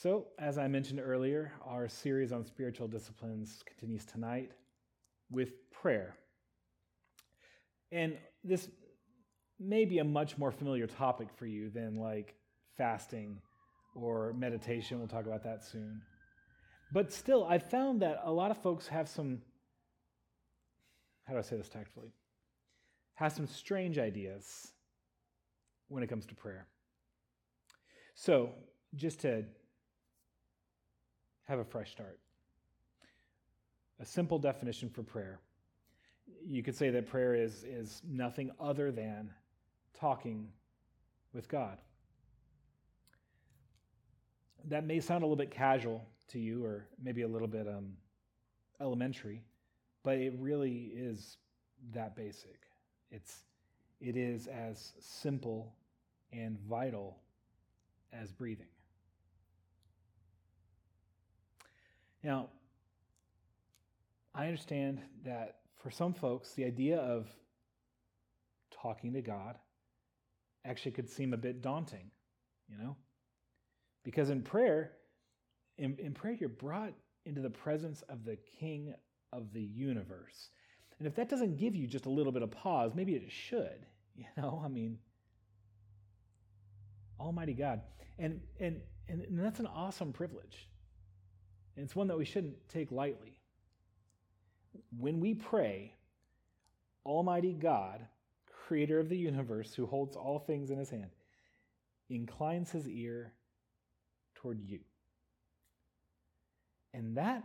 So, as I mentioned earlier, our series on spiritual disciplines continues tonight with prayer. And this may be a much more familiar topic for you than like fasting or meditation. We'll talk about that soon. But still, I've found that a lot of folks have some, how do I say this tactfully? Have some strange ideas when it comes to prayer. So, just to have a fresh start. A simple definition for prayer. You could say that prayer is, is nothing other than talking with God. That may sound a little bit casual to you, or maybe a little bit um, elementary, but it really is that basic. It's, it is as simple and vital as breathing. Now, I understand that for some folks, the idea of talking to God actually could seem a bit daunting, you know? Because in prayer, in, in prayer, you're brought into the presence of the King of the universe. And if that doesn't give you just a little bit of pause, maybe it should, you know? I mean, Almighty God. And, and, and that's an awesome privilege. And it's one that we shouldn't take lightly. When we pray, Almighty God, creator of the universe, who holds all things in his hand, inclines his ear toward you. And that,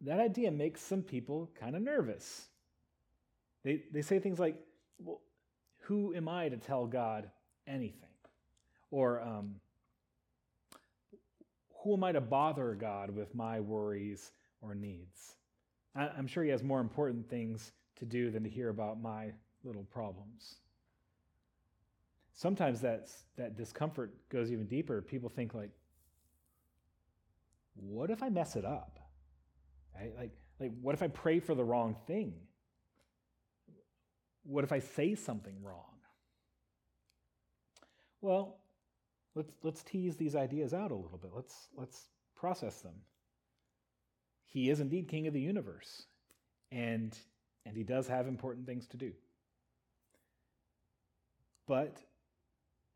that idea makes some people kind of nervous. They, they say things like, well, who am I to tell God anything? Or, um, who am I to bother God with my worries or needs? I'm sure He has more important things to do than to hear about my little problems. Sometimes that's, that discomfort goes even deeper. People think like, what if I mess it up? Right? Like, like, what if I pray for the wrong thing? What if I say something wrong? Well, let's, let's tease these ideas out a little bit. Let's, let's process them. He is indeed king of the universe, and, and he does have important things to do. But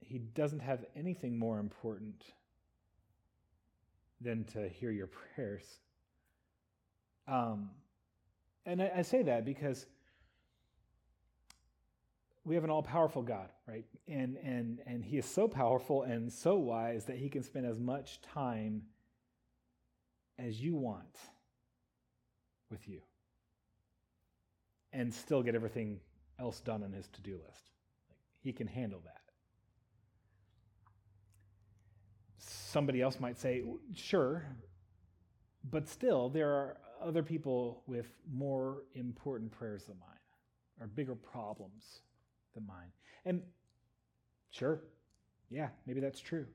he doesn't have anything more important than to hear your prayers. Um, and I, I say that because we have an all-powerful God, right? And and and he is so powerful and so wise that he can spend as much time as you want with you and still get everything else done on his to-do list. Like he can handle that. Somebody else might say, "Sure, but still there are other people with more important prayers than mine or bigger problems than mine. And sure, yeah, maybe that's true.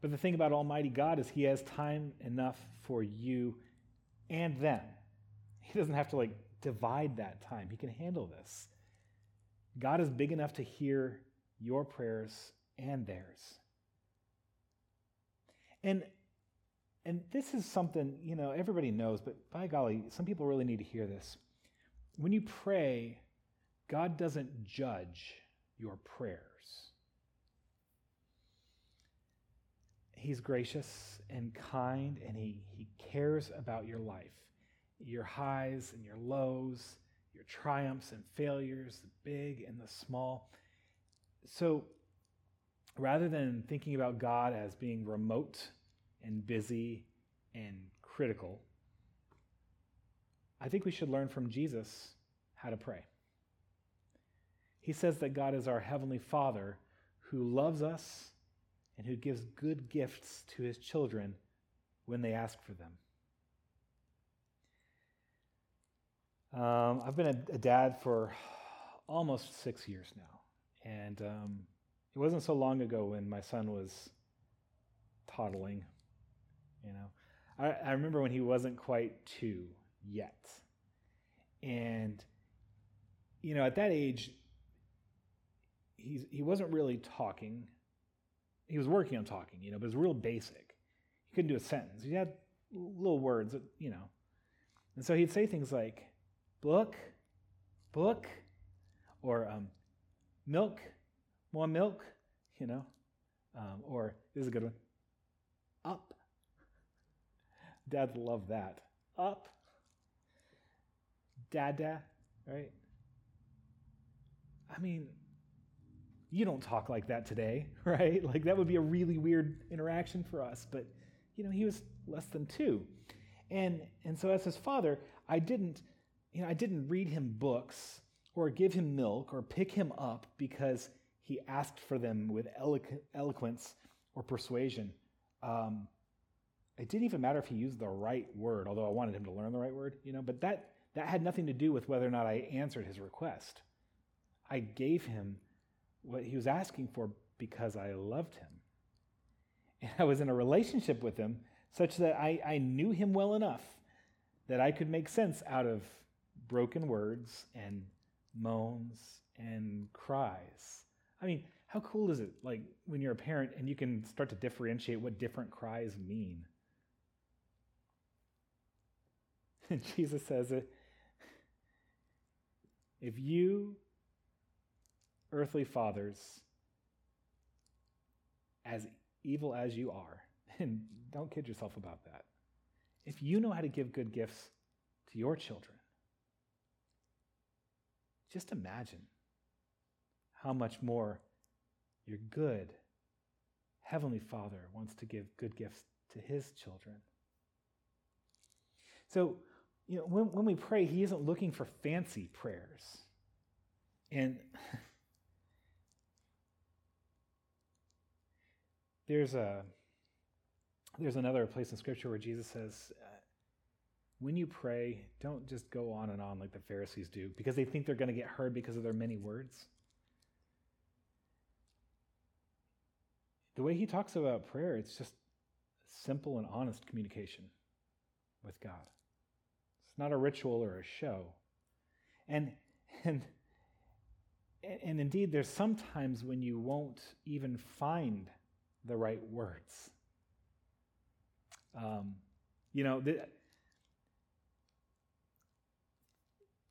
But the thing about Almighty God is He has time enough for you and them. He doesn't have to like divide that time, He can handle this. God is big enough to hear your prayers and theirs. And and this is something, you know, everybody knows, but by golly, some people really need to hear this. When you pray, God doesn't judge your prayers. He's gracious and kind, and he, he cares about your life, your highs and your lows, your triumphs and failures, the big and the small. So rather than thinking about God as being remote and busy and critical, I think we should learn from Jesus how to pray. He says that God is our Heavenly Father who loves us and who gives good gifts to his children when they ask for them. Um, I've been a, a, dad for almost six years now. And um, it wasn't so long ago when my son was toddling. You know, I, I remember when he wasn't quite two yet. And, you know, at that age, he's, he wasn't really talking. He was working on talking, you know, but it was real basic. he couldn't do a sentence. He had little words, you know. And so he'd say things like, book, book, or um, milk, more milk, you know, um, or this is a good one, up. Dads love that. Up. Dada, right? I mean, you don't talk like that today, right? Like that would be a really weird interaction for us, but you know, he was less than 2. And and so as his father, I didn't you know, I didn't read him books or give him milk or pick him up because he asked for them with eloqu- eloquence or persuasion. Um, it didn't even matter if he used the right word, although I wanted him to learn the right word, you know, but that, that had nothing to do with whether or not I answered his request. I gave him what he was asking for because I loved him. And I was in a relationship with him such that I, I knew him well enough that I could make sense out of broken words and moans and cries. I mean, how cool is it like when you're a parent and you can start to differentiate what different cries mean? And Jesus says it if you earthly fathers as evil as you are, and don't kid yourself about that. If you know how to give good gifts to your children, just imagine how much more your good Heavenly Father wants to give good gifts to His children. So, you know, when, when we pray, He isn't looking for fancy prayers. And there's a there's another place in Scripture where Jesus says, uh, when you pray, don't just go on and on like the Pharisees do because they think they're going to get heard because of their many words. The way he talks about prayer, it's just simple and honest communication with God. It's not a ritual or a show. And and and indeed there's sometimes when you won't even find the right words. Um, you know, the,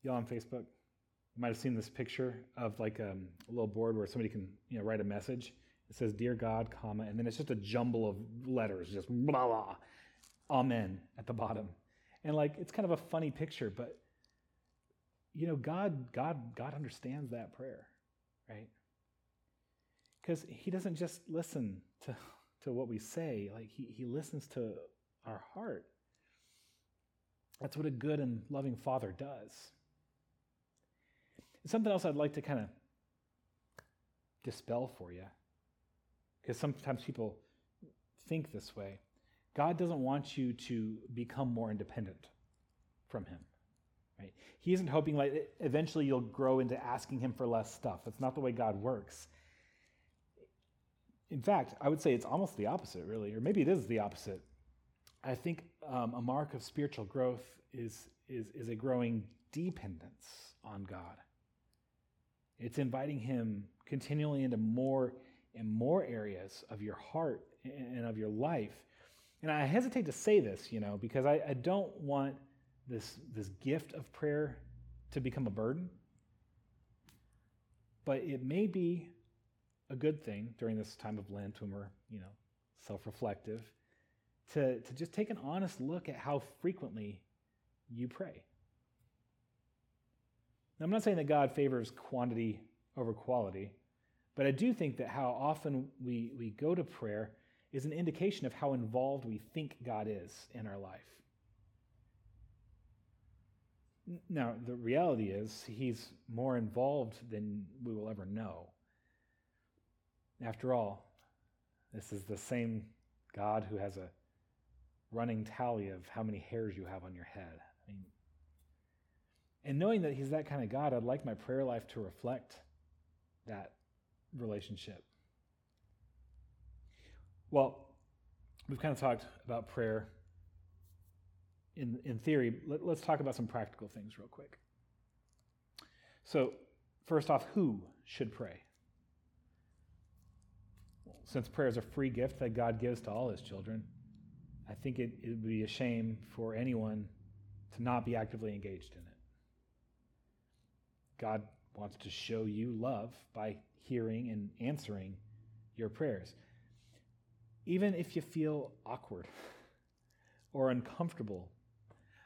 y'all on Facebook you might have seen this picture of like um, a little board where somebody can you know write a message. It says "Dear God," comma, and then it's just a jumble of letters, just blah blah, Amen at the bottom, and like it's kind of a funny picture, but you know God God God understands that prayer, right? Because He doesn't just listen to to what we say; like He He listens to our heart. That's what a good and loving Father does. Something else I'd like to kind of dispel for you, because sometimes people think this way. God doesn't want you to become more independent from Him. Right? He isn't hoping like eventually you'll grow into asking Him for less stuff. That's not the way God works. In fact, I would say it's almost the opposite, really, or maybe it is the opposite. I think um, a mark of spiritual growth is, is, is a growing dependence on God. It's inviting Him continually into more and more areas of your heart and of your life. And I hesitate to say this, you know, because I, I don't want this, this gift of prayer to become a burden. But it may be a good thing during this time of Lent when we're, you know, self reflective to, to just take an honest look at how frequently you pray. Now, I'm not saying that God favors quantity over quality, but I do think that how often we, we go to prayer is an indication of how involved we think God is in our life. Now, the reality is, He's more involved than we will ever know. After all, this is the same God who has a running tally of how many hairs you have on your head. I mean, and knowing that He's that kind of God, I'd like my prayer life to reflect that relationship. Well, we've kind of talked about prayer in, in theory. Let, let's talk about some practical things real quick. So, first off, who should pray? Since prayer is a free gift that God gives to all his children, I think it, it would be a shame for anyone to not be actively engaged in it. God wants to show you love by hearing and answering your prayers. Even if you feel awkward or uncomfortable,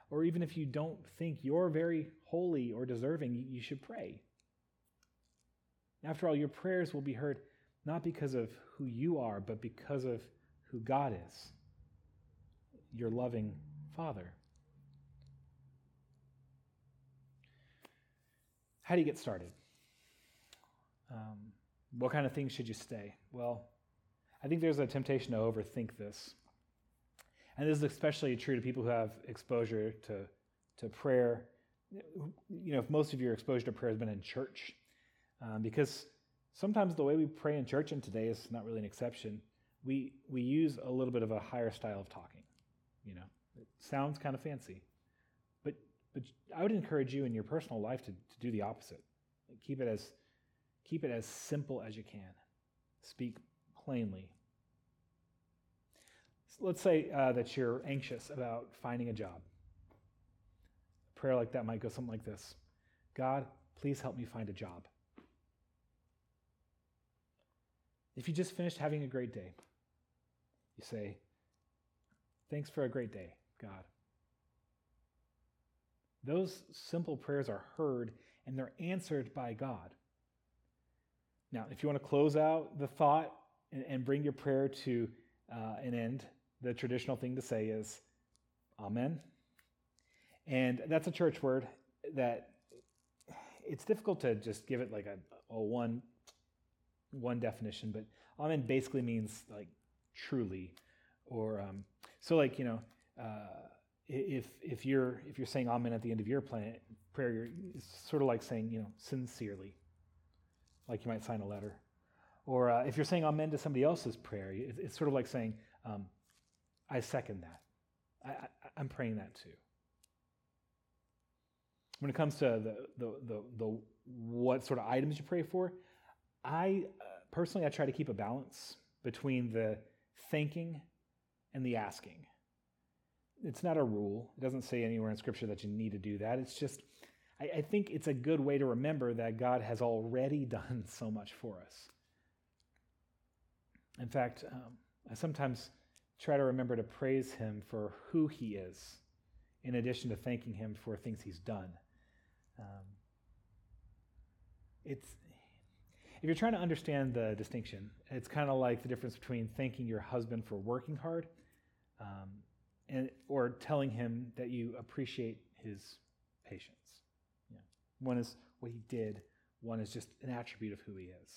or even if you don't think you're very holy or deserving, you should pray. After all, your prayers will be heard not because of who you are, but because of who God is, your loving Father. How do you get started? Um, what kind of things should you stay? Well, I think there's a temptation to overthink this. And this is especially true to people who have exposure to, to prayer. You know, if most of your exposure to prayer has been in church, um, because sometimes the way we pray in church, and today is not really an exception, we, we use a little bit of a higher style of talking. You know, it sounds kind of fancy. But, but I would encourage you in your personal life to, to do the opposite. Keep it, as, keep it as simple as you can. Speak plainly. So let's say uh, that you're anxious about finding a job. A prayer like that might go something like this God, please help me find a job. If you just finished having a great day, you say, Thanks for a great day, God. Those simple prayers are heard and they're answered by God. Now, if you want to close out the thought and, and bring your prayer to uh, an end, the traditional thing to say is Amen. And that's a church word that it's difficult to just give it like a, a one one definition, but amen basically means like truly, or um, so like you know, uh, if if you're if you're saying amen at the end of your plan, prayer, you're it's sort of like saying you know sincerely, like you might sign a letter, or uh, if you're saying amen to somebody else's prayer, it's sort of like saying um, I second that. I, I'm praying that too when it comes to the, the, the, the, what sort of items you pray for, I uh, personally, I try to keep a balance between the thinking and the asking. It's not a rule. It doesn't say anywhere in Scripture that you need to do that. It's just, I, I think it's a good way to remember that God has already done so much for us. In fact, um, I sometimes try to remember to praise Him for who He is, in addition to thanking Him for things He's done. Um, it's if you're trying to understand the distinction, it's kind of like the difference between thanking your husband for working hard um, and, or telling him that you appreciate his patience. Yeah. One is what he did, one is just an attribute of who he is.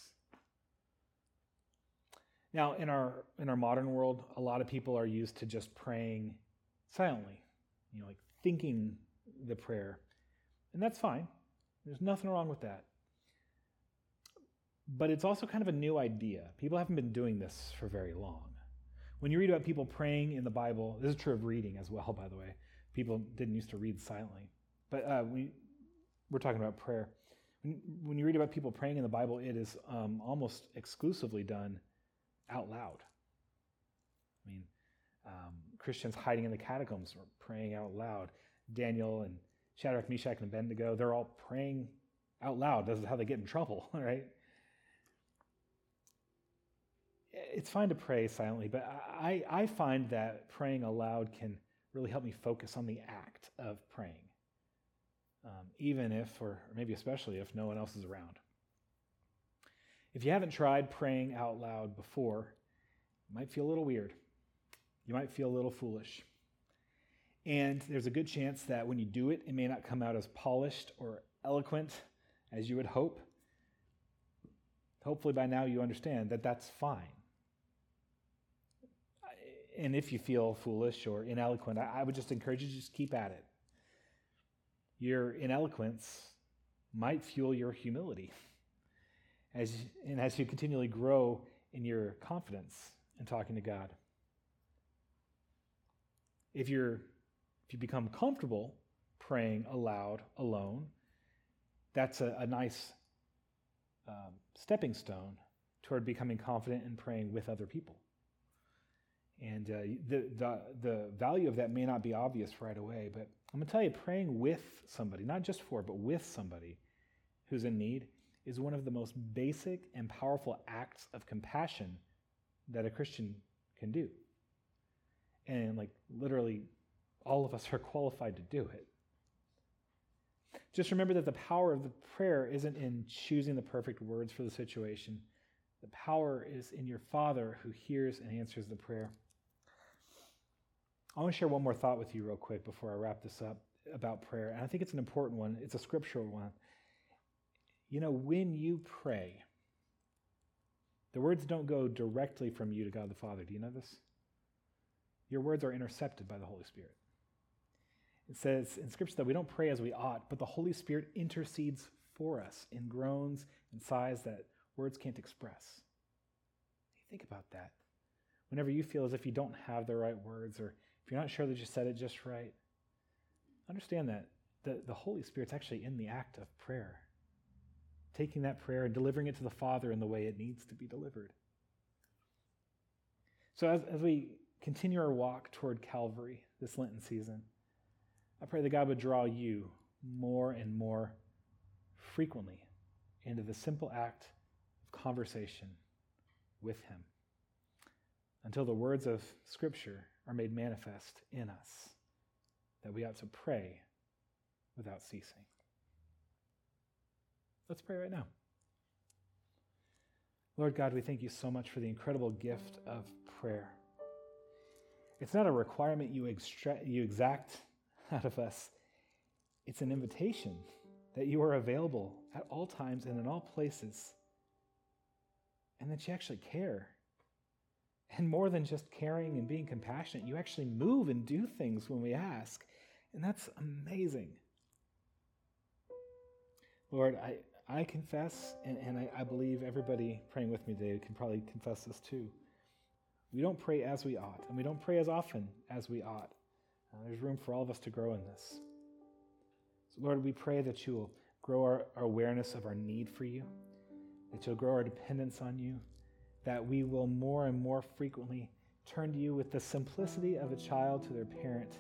Now, in our, in our modern world, a lot of people are used to just praying silently, you know, like thinking the prayer. And that's fine. There's nothing wrong with that. But it's also kind of a new idea. People haven't been doing this for very long. When you read about people praying in the Bible, this is true of reading as well, by the way. People didn't used to read silently. But uh, we, we're talking about prayer. When, when, you read about people praying in the Bible, it is um, almost exclusively done out loud. I mean, um, Christians hiding in the catacombs are praying out loud. Daniel and Shadrach, Meshach, and Abednego, they're all praying out loud. This is how they get in trouble, right? It's fine to pray silently, but I, I find that praying aloud can really help me focus on the act of praying, um, even if, or maybe especially if, no one else is around. If you haven't tried praying out loud before, it might feel a little weird. You might feel a little foolish. And there's a good chance that when you do it, it may not come out as polished or eloquent as you would hope. Hopefully, by now, you understand that that's fine and if you feel foolish or ineloquent, I, I would just encourage you to just keep at it. Your ineloquence might fuel your humility as, and as you continually grow in your confidence in talking to God. If, you're, if you become comfortable praying aloud alone, that's a, a nice um, stepping stone toward becoming confident in praying with other people. And uh, the, the, the value of that may not be obvious right away, but I'm going to tell you, praying with somebody, not just for, but with somebody who's in need, is one of the most basic and powerful acts of compassion that a Christian can do. And, like, literally, all of us are qualified to do it. Just remember that the power of the prayer isn't in choosing the perfect words for the situation. The power is in your Father who hears and answers the prayer. I want to share one more thought with you, real quick, before I wrap this up about prayer. And I think it's an important one, it's a scriptural one. You know, when you pray, the words don't go directly from you to God the Father. Do you know this? Your words are intercepted by the Holy Spirit. It says in Scripture that we don't pray as we ought, but the Holy Spirit intercedes for us in groans and sighs that words can't express. Think about that. Whenever you feel as if you don't have the right words or if you're not sure that you said it just right, understand that the, the Holy Spirit's actually in the act of prayer, taking that prayer and delivering it to the Father in the way it needs to be delivered. So, as, as we continue our walk toward Calvary this Lenten season, I pray that God would draw you more and more frequently into the simple act of conversation with Him until the words of Scripture are made manifest in us that we ought to pray without ceasing. Let's pray right now. Lord God, we thank you so much for the incredible gift of prayer. It's not a requirement you, extra- you exact out of us, it's an invitation that you are available at all times and in all places, and that you actually care and more than just caring and being compassionate, you actually move and do things when we ask. And that's amazing. Lord, I, I confess, and, and I, I believe everybody praying with me today can probably confess this too. We don't pray as we ought, and we don't pray as often as we ought. Uh, there's room for all of us to grow in this. So, Lord, we pray that you will grow our, our awareness of our need for you, that you'll grow our dependence on you, that we will more and more frequently turn to you with the simplicity of a child to their parent,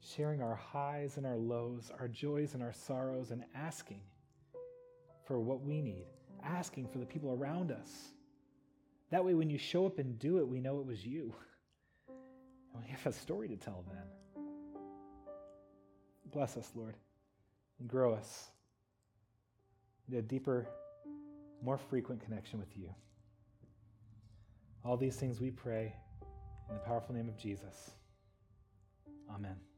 sharing our highs and our lows, our joys and our sorrows, and asking for what we need, asking for the people around us. That way, when you show up and do it, we know it was you. And we have a story to tell then. Bless us, Lord, and grow us in a deeper, more frequent connection with you. All these things we pray in the powerful name of Jesus. Amen.